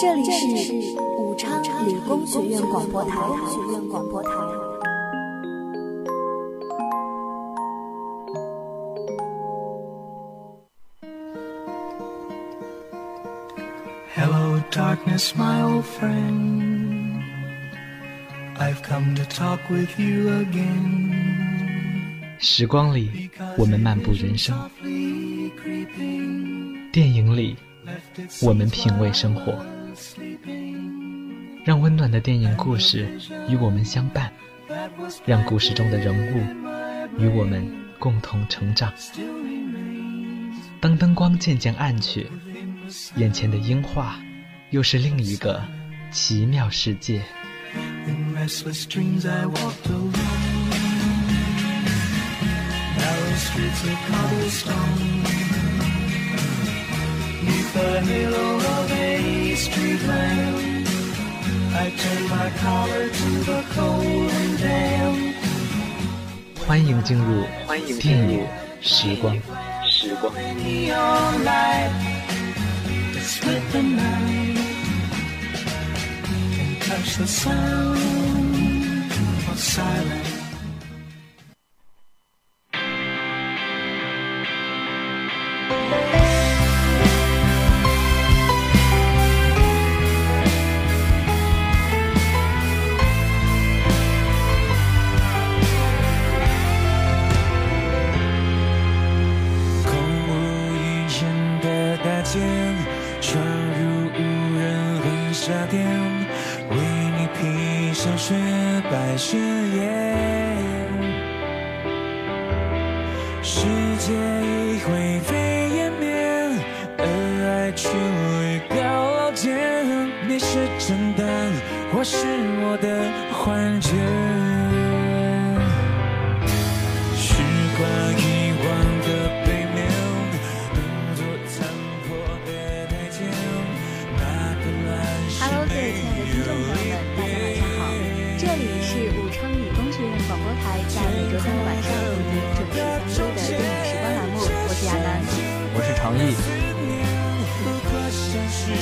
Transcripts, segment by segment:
这里是武昌理工学院广播台。学院广播台。Hello, darkness, my old friend. I've come to talk with you again. 时光里，我们漫步人生；电影里，我们品味生活。让温暖的电影故事与我们相伴，让故事中的人物与我们共同成长。当灯光渐渐暗去，眼前的樱花又是另一个奇妙世界。欢迎进入电影时光。时光。世界已灰飞烟灭，而爱却越高楼间。你是真的，或是我的幻觉？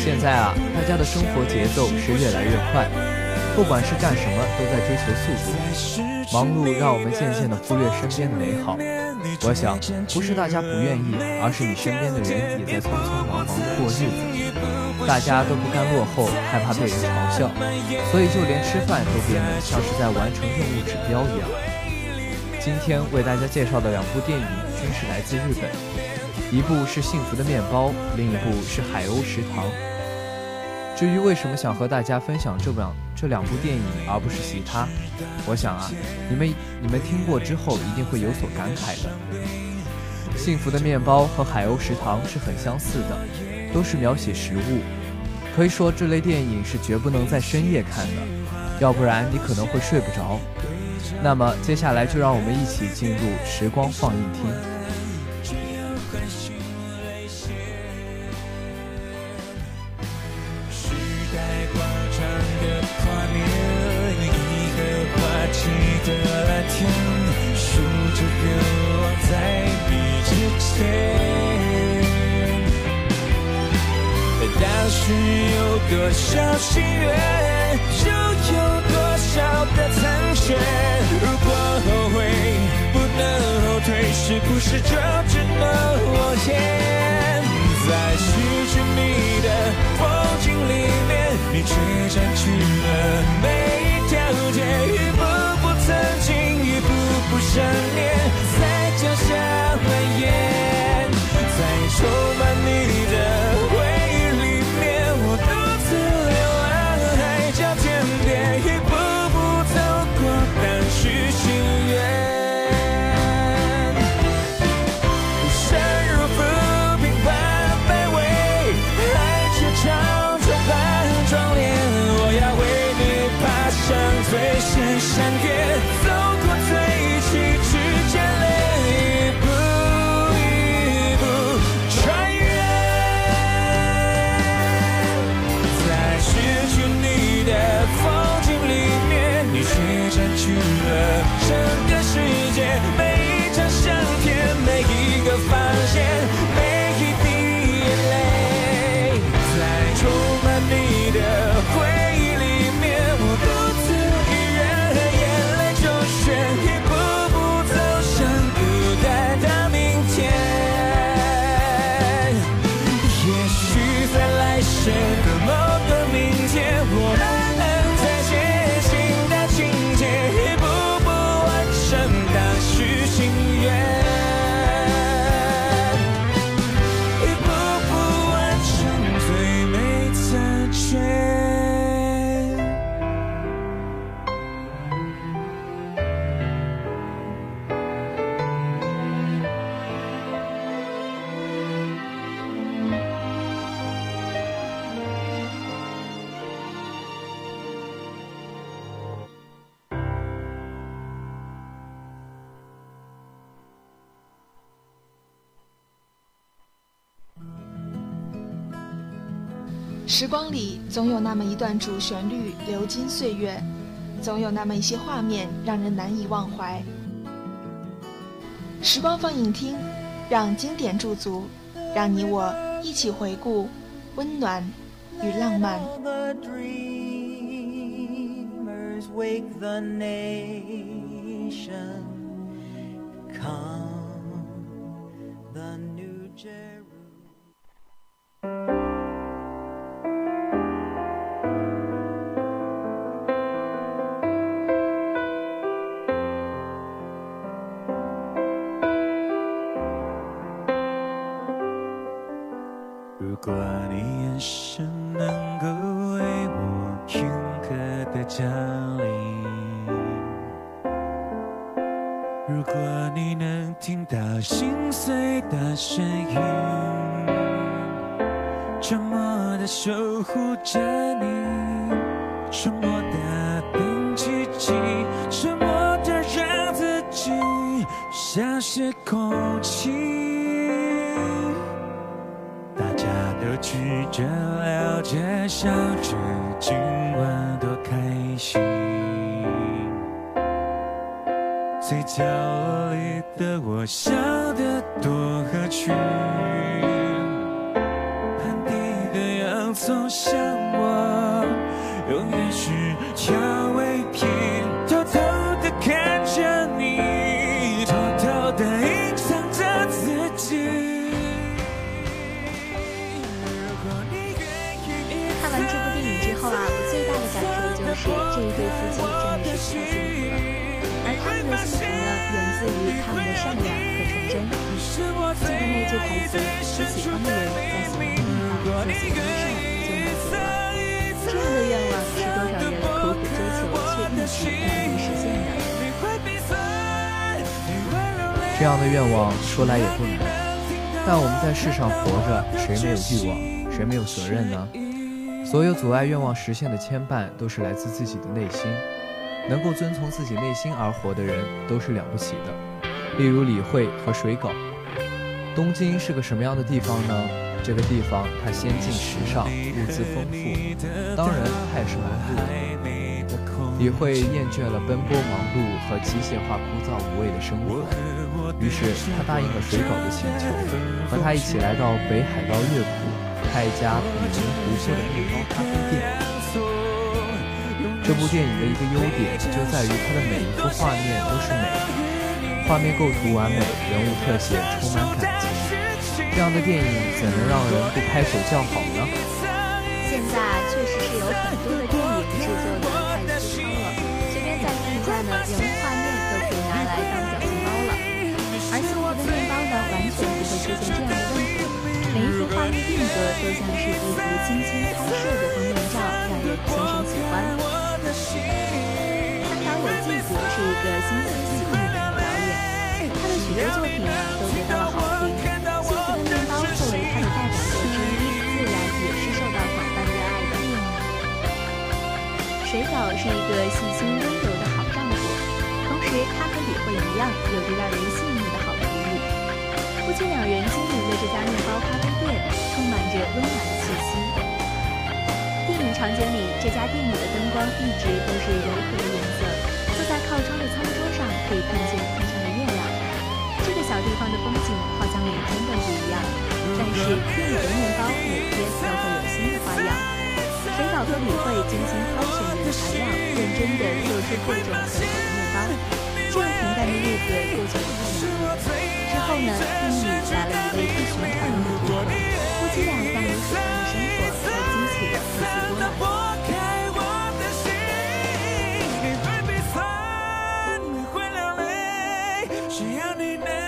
现在啊，大家的生活节奏是越来越快，不管是干什么都在追求速度，忙碌让我们渐渐的忽略身边的美好。我想，不是大家不愿意，而是你身边的人也在匆匆忙忙过日子。大家都不甘落后，害怕被人嘲笑，所以就连吃饭都变得像是在完成任务指标一样。今天为大家介绍的两部电影均是来自日本，一部是《幸福的面包》，另一部是《海鸥食堂》。至于为什么想和大家分享这两这两部电影，而不是其他，我想啊，你们你们听过之后一定会有所感慨的。幸福的面包和海鸥食堂是很相似的，都是描写食物。可以说这类电影是绝不能在深夜看的，要不然你可能会睡不着。那么接下来就让我们一起进入时光放映厅。是不是就只能往前？在失去你的风景里面，你却占据了每一条街，一步步曾经，一步步想念，时光里总有那么一段主旋律流金岁月，总有那么一些画面让人难以忘怀。时光放映厅，让经典驻足，让你我一起回顾温暖与浪漫。如如果你能听到心碎的声音，沉默的守护着你，沉默的等奇迹，沉默的让自己像是空气。聚着聊着笑着，今晚多开心。角落里的我笑得多合群，盘底的洋葱像我，永远是调味品。偷偷的看着你，偷偷的隐藏着自己。是这一对夫妻真的是太幸福了，而他们的幸福呢，源自于他们的善良和纯真。记得那句台词：“你喜欢的人在喜欢的地方做喜欢的事，就满足了。”这样的愿望是多少人苦苦追求却一直难以实现的。这样的愿望说来也不难，但我们在世上活着，谁没有欲望，谁没有责任呢？所有阻碍愿望实现的牵绊，都是来自自己的内心。能够遵从自己内心而活的人，都是了不起的。例如李慧和水狗。东京是个什么样的地方呢？这个地方它先进时尚，物资丰富，当然它也是忙碌的。李慧厌倦了奔波忙碌和机械化枯燥无味的生活，于是她答应了水狗的请求，和他一起来到北海道乐谱。开一家比邻湖泊的面包咖啡店。这部电影的一个优点就在于它的每一幅画面都是美的，画面构图完美，人物特写充满感情。这样的电影怎能让人不拍手叫好呢？现在确实是有很多的电影制作的太粗糙了，随便再看一下呢，人物画面都可以拿来当表情包了。而幸福的面包呢，完全不会出现这样的问题。每一幅画面定格都像是一幅精心拍摄的封面照，让人心生喜欢。三岛有纪子是一个心思细腻的女导演，她的许多作品都得到了好评。幸福的面包作为她的代表作之一，自然也是受到广泛热爱的。水饺是一个细心温柔的好丈夫，同时他和李慧一样，有着让人细腻的好厨艺。夫妻两人经营的这家面包咖啡店。充满着温暖的。场景里，这家店里的灯光一直都是柔和的颜色。坐在靠窗的餐桌上，可以看见天上的月亮。这个小地方的风景好像每天都不一样，但是店里的面包每天都会有新的花样。水岛和李慧精心挑选原材料，认真地做出各种可口的面包。这样平淡的日子过去了快两年。之后呢，店里来了一位不寻常的顾客，夫妻俩放入喜欢的生活，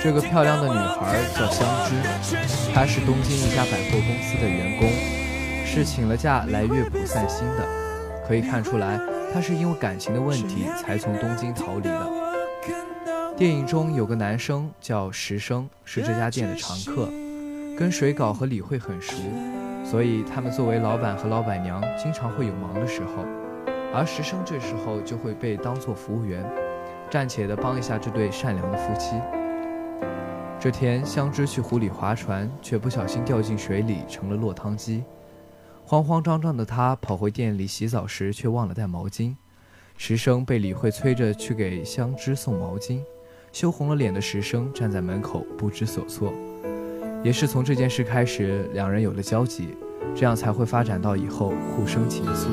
这个漂亮的女孩叫香织，她是东京一家百货公司的员工，是请了假来乐谱散心的。可以看出来，她是因为感情的问题才从东京逃离的。电影中有个男生叫石生，是这家店的常客，跟水稿和李慧很熟，所以他们作为老板和老板娘，经常会有忙的时候，而石生这时候就会被当做服务员，暂且的帮一下这对善良的夫妻。这天，香枝去湖里划船，却不小心掉进水里，成了落汤鸡。慌慌张张的他跑回店里洗澡时，却忘了带毛巾。石生被李慧催着去给香枝送毛巾，羞红了脸的石生站在门口不知所措。也是从这件事开始，两人有了交集，这样才会发展到以后互生情愫。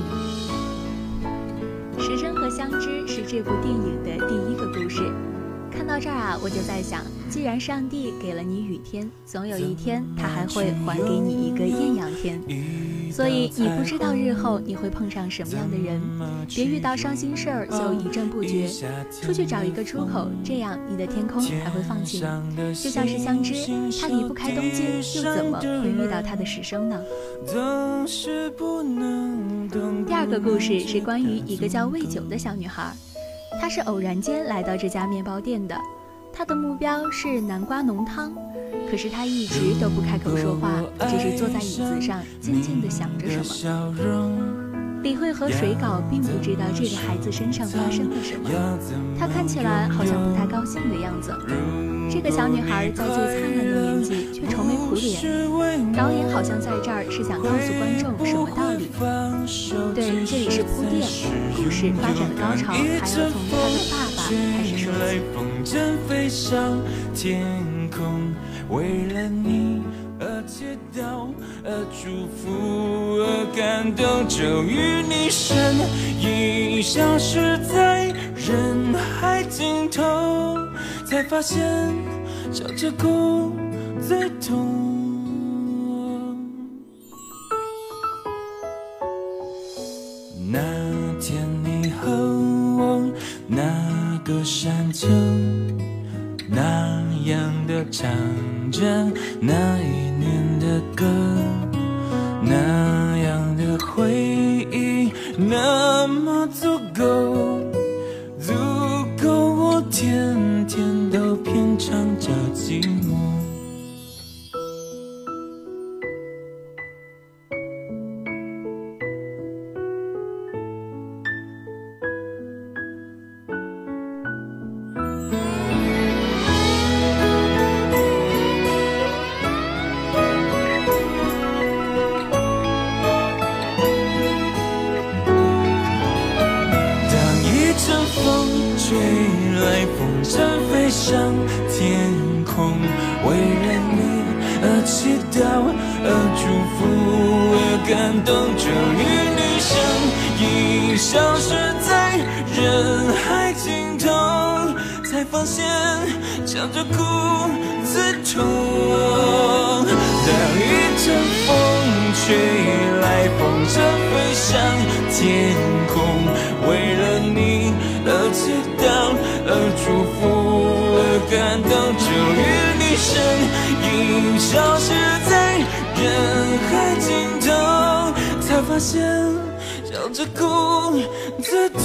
时生和相知是这部电影的第一个故事。看到这儿啊，我就在想，既然上帝给了你雨天，总有一天他还会还给你一个艳阳天。所以你不知道日后你会碰上什么样的人，别遇到伤心事儿就一阵不绝，出去找一个出口，这样你的天空才会放晴。就像是相知，他离不开东京，又怎么会遇到他的石生呢？第二个故事是关于一个叫魏九的小女孩。她是偶然间来到这家面包店的，他的目标是南瓜浓汤，可是他一直都不开口说话，只是坐在椅子上静静地想着什么。李慧和水稿并不知道这个孩子身上发生了什么，他看起来好像不太高兴的样子。这个小女孩在最灿烂的年纪却愁眉苦脸，导演好像在这儿是想告诉观众什么道理？对，这里是铺垫，故事发展的高潮还要从他的爸爸开始来，风筝飞上天空，为了你。而祈祷，而祝福，而感动，终于你身影消失在人海尽头，才发现笑着哭最痛。那就，那样的唱着那感动，终于女生已消失在人海尽头，才发现笑着哭自痛。当一阵风吹来，风筝飞向天空，为了你而祈祷，而祝福，而感动，终于女生已消失。发现，笑着哭最痛。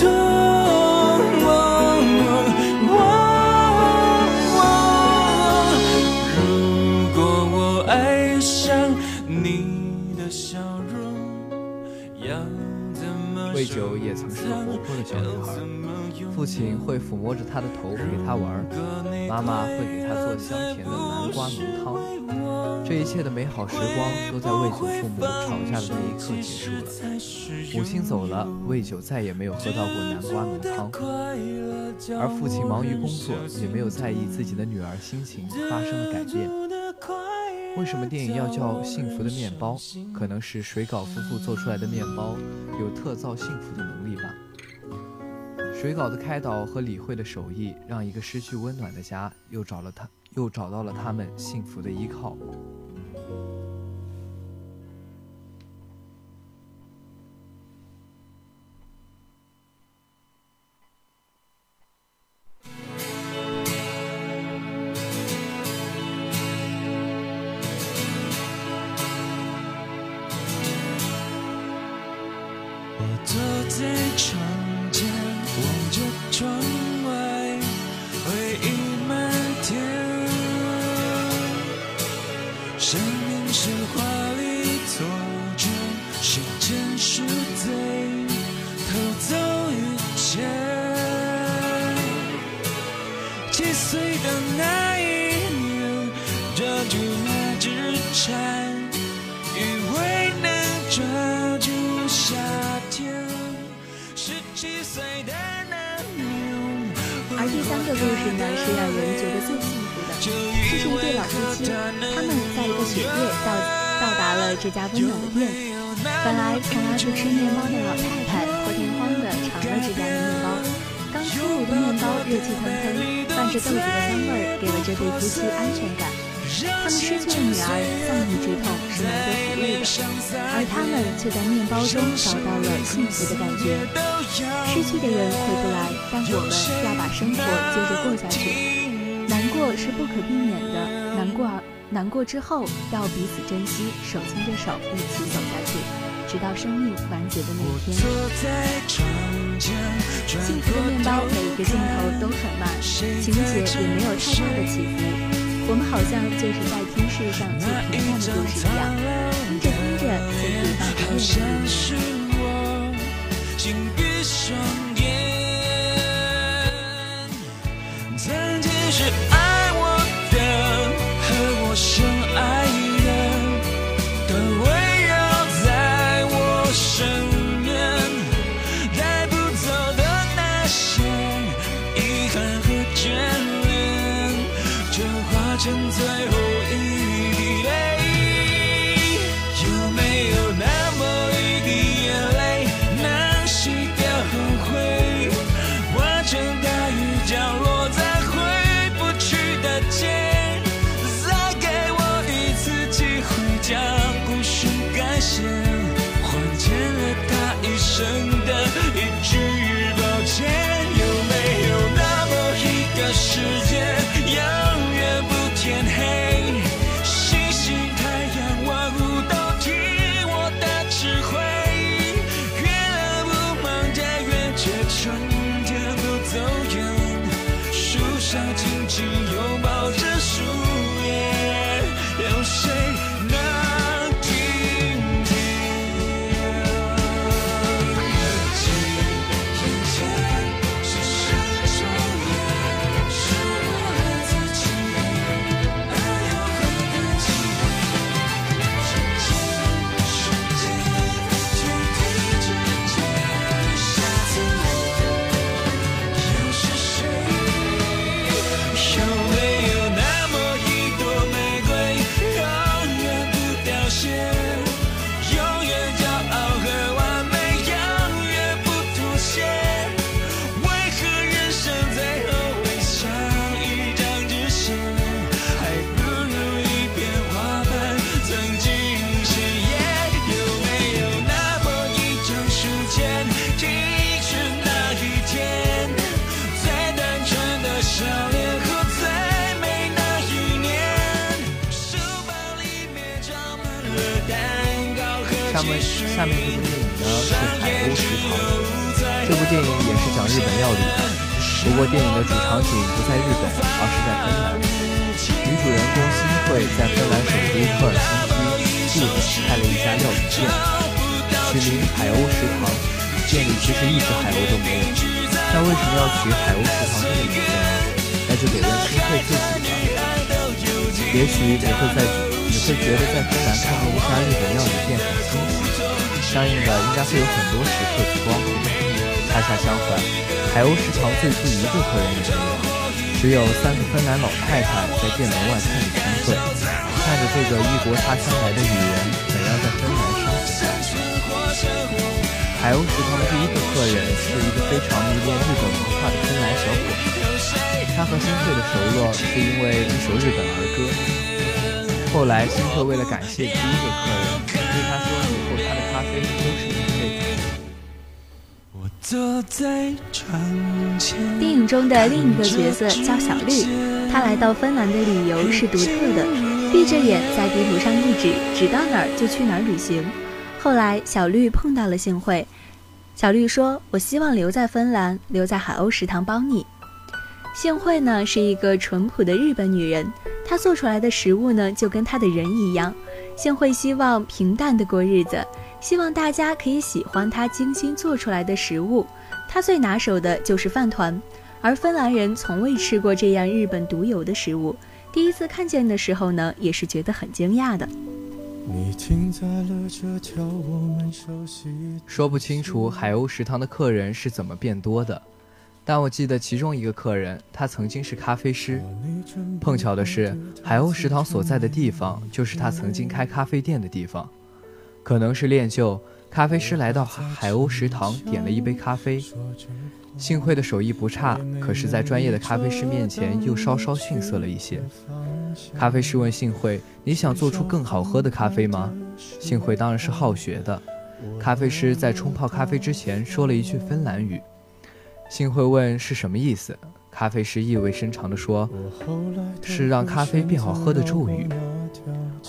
如果我爱上你的笑容，要怎么魏九也曾是个活泼的小女孩，父亲会抚摸着她的头陪她玩，妈妈会给她做香甜的南瓜浓汤。这一切的美好时光都在魏九父母吵架的那一刻结束了。母亲走了，魏九再也没有喝到过南瓜浓汤，而父亲忙于工作，也没有在意自己的女儿心情发生了改变。为什么电影要叫《幸福的面包》？可能是水稿夫妇做出来的面包有特造幸福的能力吧。水稿的开导和李慧的手艺，让一个失去温暖的家又找了他。又找到了他们幸福的依靠。的故事呢是让人觉得最幸福的。这是一对老夫妻，他们在一个雪夜到到达了这家温暖的店。本来从来不吃面包的老太太破天荒地尝了这家的面包，刚出炉的面包热气腾腾，伴着豆子的香味，给了这对夫妻安全感。他们失去了女儿，丧女之痛是难得抚慰的，而他们却在面包中找到了幸福的感觉。失去的人回不来，但我们要把生活接着过下去。难过是不可避免的，难过而难过之后要彼此珍惜，手牵着手一起走下去，直到生命完结的那一天。幸福的面包每一个镜头都很慢，情节也没有太大的起伏。我们好像就是在听世上最平淡的故事一样，听着听着就可以放声曾经是爱。主场景不在日本，而是在芬兰。女主人公新惠在芬兰首都赫尔辛基住着，开了一家料理店，取名“海鸥食堂”。店里其实一只海鸥都没有，那为什么要取“海鸥食堂”这个名字呢？那就得问新惠自己了。也许你会在。你会觉得在芬兰开一家日本料理店很新奇，相应的应该会有很多食客去光顾。恰恰相反，海鸥食堂最初一个客人也没有，只有三个芬兰老太太在店门外看着新会，看着这个异国他乡来的女人怎样在芬兰生活。海鸥食堂的第一个客人是一个非常迷恋日本文化的芬兰小伙子，他和新会的熟络是因为一首日本儿歌。后来，新客为了感谢第一个客人，电影中的另一个角色叫小绿，他来到芬兰的理由是独特的，闭着眼在地图上一指，指到哪儿就去哪儿旅行。后来，小绿碰到了幸会，小绿说：“我希望留在芬兰，留在海鸥食堂帮你。”幸会呢是一个淳朴的日本女人。她做出来的食物呢，就跟她的人一样。幸会希望平淡的过日子，希望大家可以喜欢他精心做出来的食物。他最拿手的就是饭团，而芬兰人从未吃过这样日本独有的食物。第一次看见的时候呢，也是觉得很惊讶的。说不清楚海鸥食堂的客人是怎么变多的。但我记得其中一个客人，他曾经是咖啡师。碰巧的是，海鸥食堂所在的地方就是他曾经开咖啡店的地方。可能是恋旧，咖啡师来到海鸥食堂点了一杯咖啡。幸会的手艺不差，可是，在专业的咖啡师面前又稍稍逊色了一些。咖啡师问幸会：“你想做出更好喝的咖啡吗？”幸会当然是好学的。咖啡师在冲泡咖啡之前说了一句芬兰语。幸会问是什么意思，咖啡师意味深长地说：“是让咖啡变好喝的咒语。”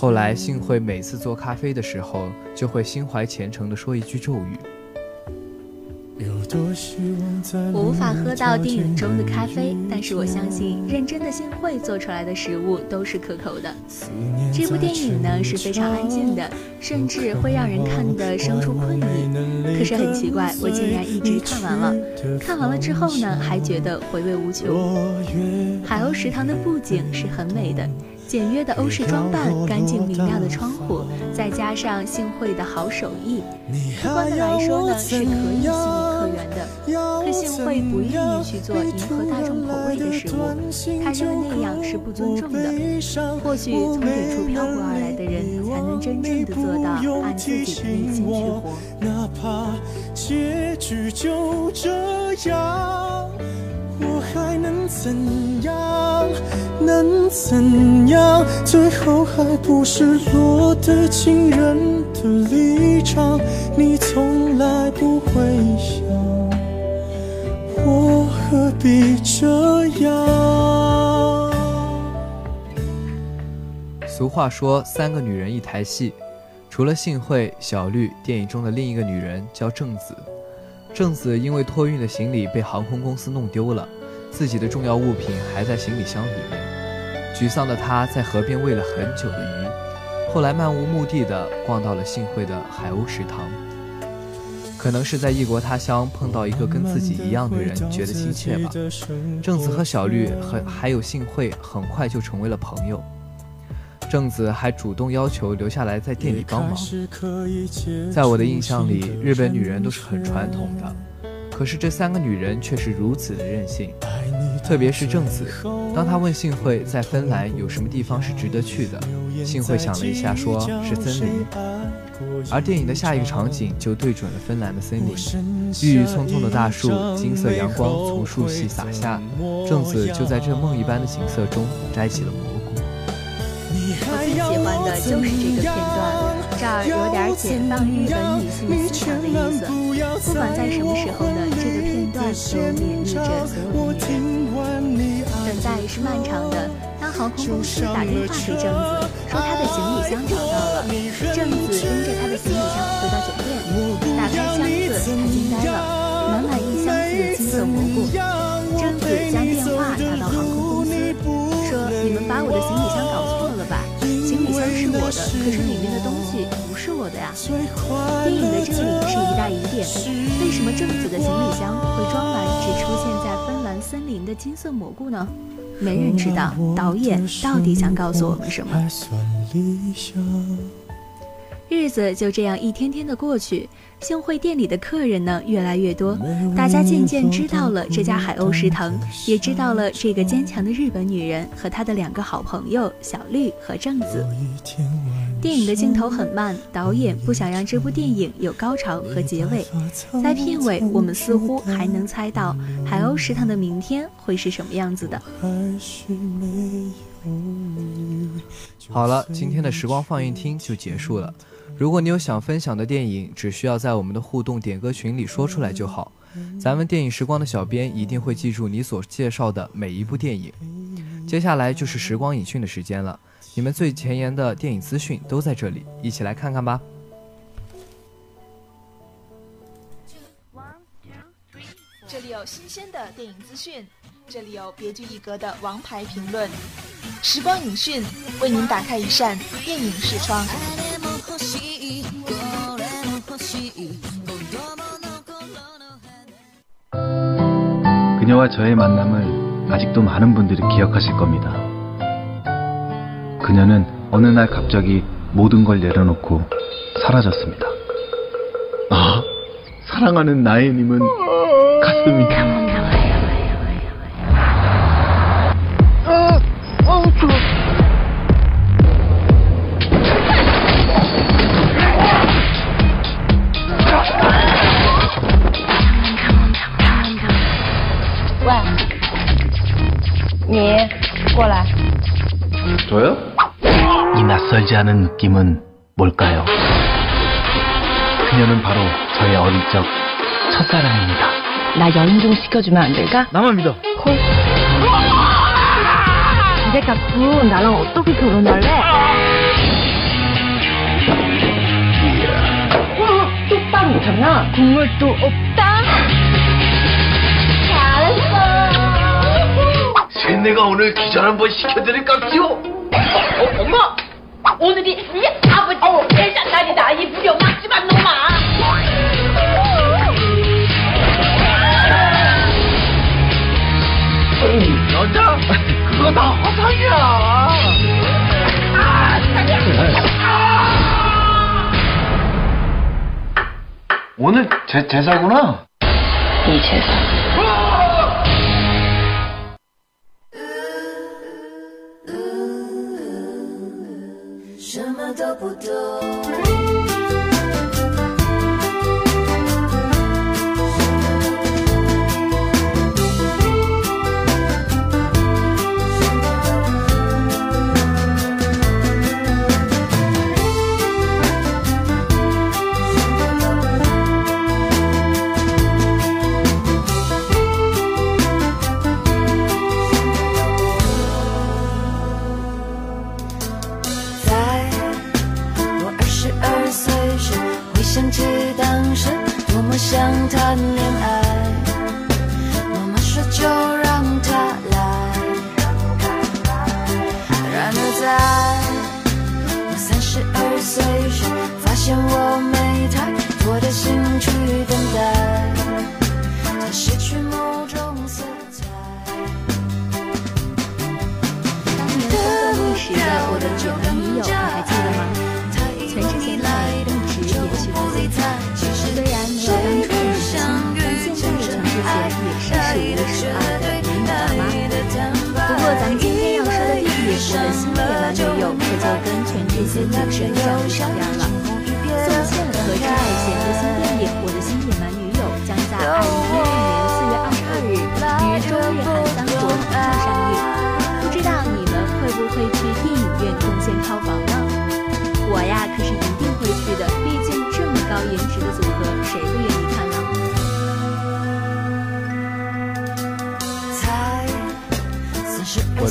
后来幸会每次做咖啡的时候，就会心怀虔诚地说一句咒语。我无法喝到电影中的咖啡，但是我相信认真的幸会做出来的食物都是可口的。这部电影呢是非常安静的，甚至会让人看得生出困意。可是很奇怪，我竟然一直看完了。看完了之后呢，还觉得回味无穷。海鸥食堂的布景是很美的。简约的欧式装扮，干净明亮的窗户，再加上幸会的好手艺，客观的来说呢，是可以吸引客源的。可幸会不愿意去做迎合大众口味的食物，他认为那样是不尊重的。或许从远处漂泊而来的人，才能真正的做到按自己的内心去活。哪怕结局就这样。我还能怎样？能怎样？最后还不是落得情人的立场？你从来不会想，我何必这样？俗话说，三个女人一台戏，除了幸会、小绿，电影中的另一个女人叫正子。正子因为托运的行李被航空公司弄丢了，自己的重要物品还在行李箱里面。沮丧的他在河边喂了很久的鱼，后来漫无目的的逛到了幸会的海鸥食堂。可能是在异国他乡碰到一个跟自己一样的人，觉得亲切吧。正子和小绿和还有幸会很快就成为了朋友。正子还主动要求留下来在店里帮忙。在我的印象里，日本女人都是很传统的，可是这三个女人却是如此的任性。特别是正子，当他问幸会在芬兰有什么地方是值得去的，幸会想了一下，说是森林。而电影的下一个场景就对准了芬兰的森林，郁郁葱葱的大树，金色阳光从树隙洒下，正子就在这梦一般的景色中摘起了蘑菇。我最喜欢的就是这个片段，这儿有点解放日本女性思想的意思。不管在什么时候呢，都勉励着所有的女人。等待是漫长的，当航空公司打电话给正子，说他的行李箱找到了，正子拎着他的行李箱回到酒店，打开箱子，他惊呆了，满满一箱子的金色蘑菇。正子将电话打到航空公司，说：“你们把我的行李箱搞错了吧？行李箱。”是我的，可是里面的东西是我的呀。电影的这里是一大疑点，为什么正子的行李箱会装满只出现在芬兰森林的金色蘑菇呢？没人知道导演到底想告诉我们什么。日子就这样一天天的过去。幸会店里的客人呢越来越多，大家渐渐知道了这家海鸥食堂，也知道了这个坚强的日本女人和她的两个好朋友小绿和正子。电影的镜头很慢，导演不想让这部电影有高潮和结尾。在片尾，我们似乎还能猜到海鸥食堂的明天会是什么样子的。好了，今天的时光放映厅就结束了。如果你有想分享的电影，只需要在我们的互动点歌群里说出来就好。咱们电影时光的小编一定会记住你所介绍的每一部电影。接下来就是时光影讯的时间了，你们最前沿的电影资讯都在这里，一起来看看吧。这里有新鲜的电影资讯，这里有别具一格的王牌评论。时光影讯为您打开一扇电影视窗。 그녀와 저의 만남을 아직도 많은 분들이 기억하실 겁니다. 그녀는 어느 날 갑자기 모든 걸 내려놓고 사라졌습니다. 아, 사랑하는 나혜님은 갔습니 오지 않은 느낌은 뭘까요? 그녀는 바로 저의 어릴 적 첫사랑입니다. 나 여행 좀 시켜주면 안 될까? 나만 믿어. 이제 갖고 나랑 어떻게 결혼할래? 똑바로 못하나? 국물도 없다? 잘했어. 쇠내가 오늘 기절 한번 시켜드릴까요? 어, 엄마! 오늘이 네 아버지 대장 날이다 이 무령 낙지만 놈아! 여자? 그거 다 허상이야. 오늘 제 제사구나. 이 세상. 不多。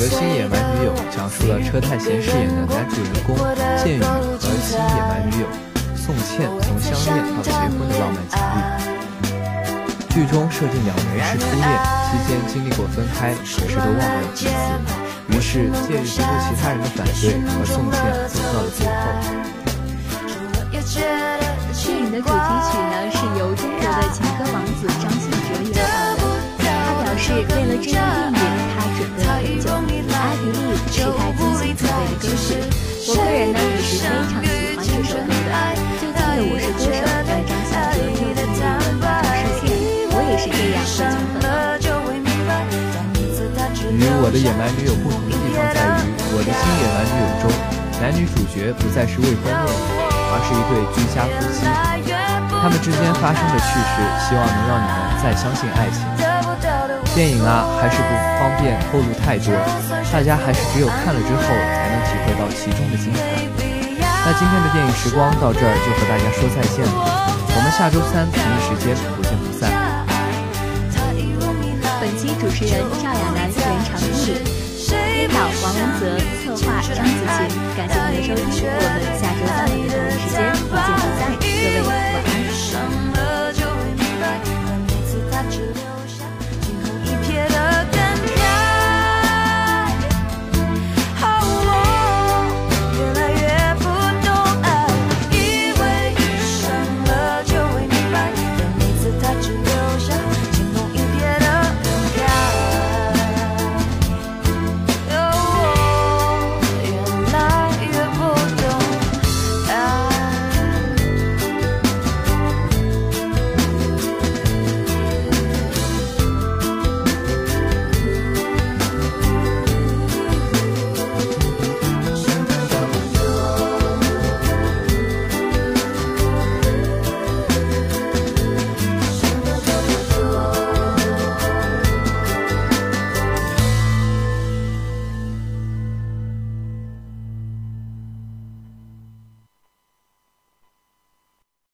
的新野蛮女友讲述了车太贤饰演的男主人公剑宇和新野蛮女友宋茜从相恋到结婚的浪漫经历。剧中设定两人是初恋，期间经历过分开，可是都忘不了彼此。于是介于不顾其他人的反对，和宋茜走到了最后。电影的主题曲呢是由中国的情歌王子张野蛮女友不同的地方在于，我的新野蛮女友中，男女主角不再是未婚恋人，而是一对居家夫妻。他们之间发生的趣事，希望能让你们再相信爱情。电影啊，还是不方便透露太多，大家还是只有看了之后才能体会到其中的精彩。那今天的电影时光到这儿就和大家说再见了，我们下周三同一时间不见不散。本期主持人赵雅楠袁长意编导王文泽策划张子萱感谢您的收听我们下周三晚的同一时间不见不散各位晚安。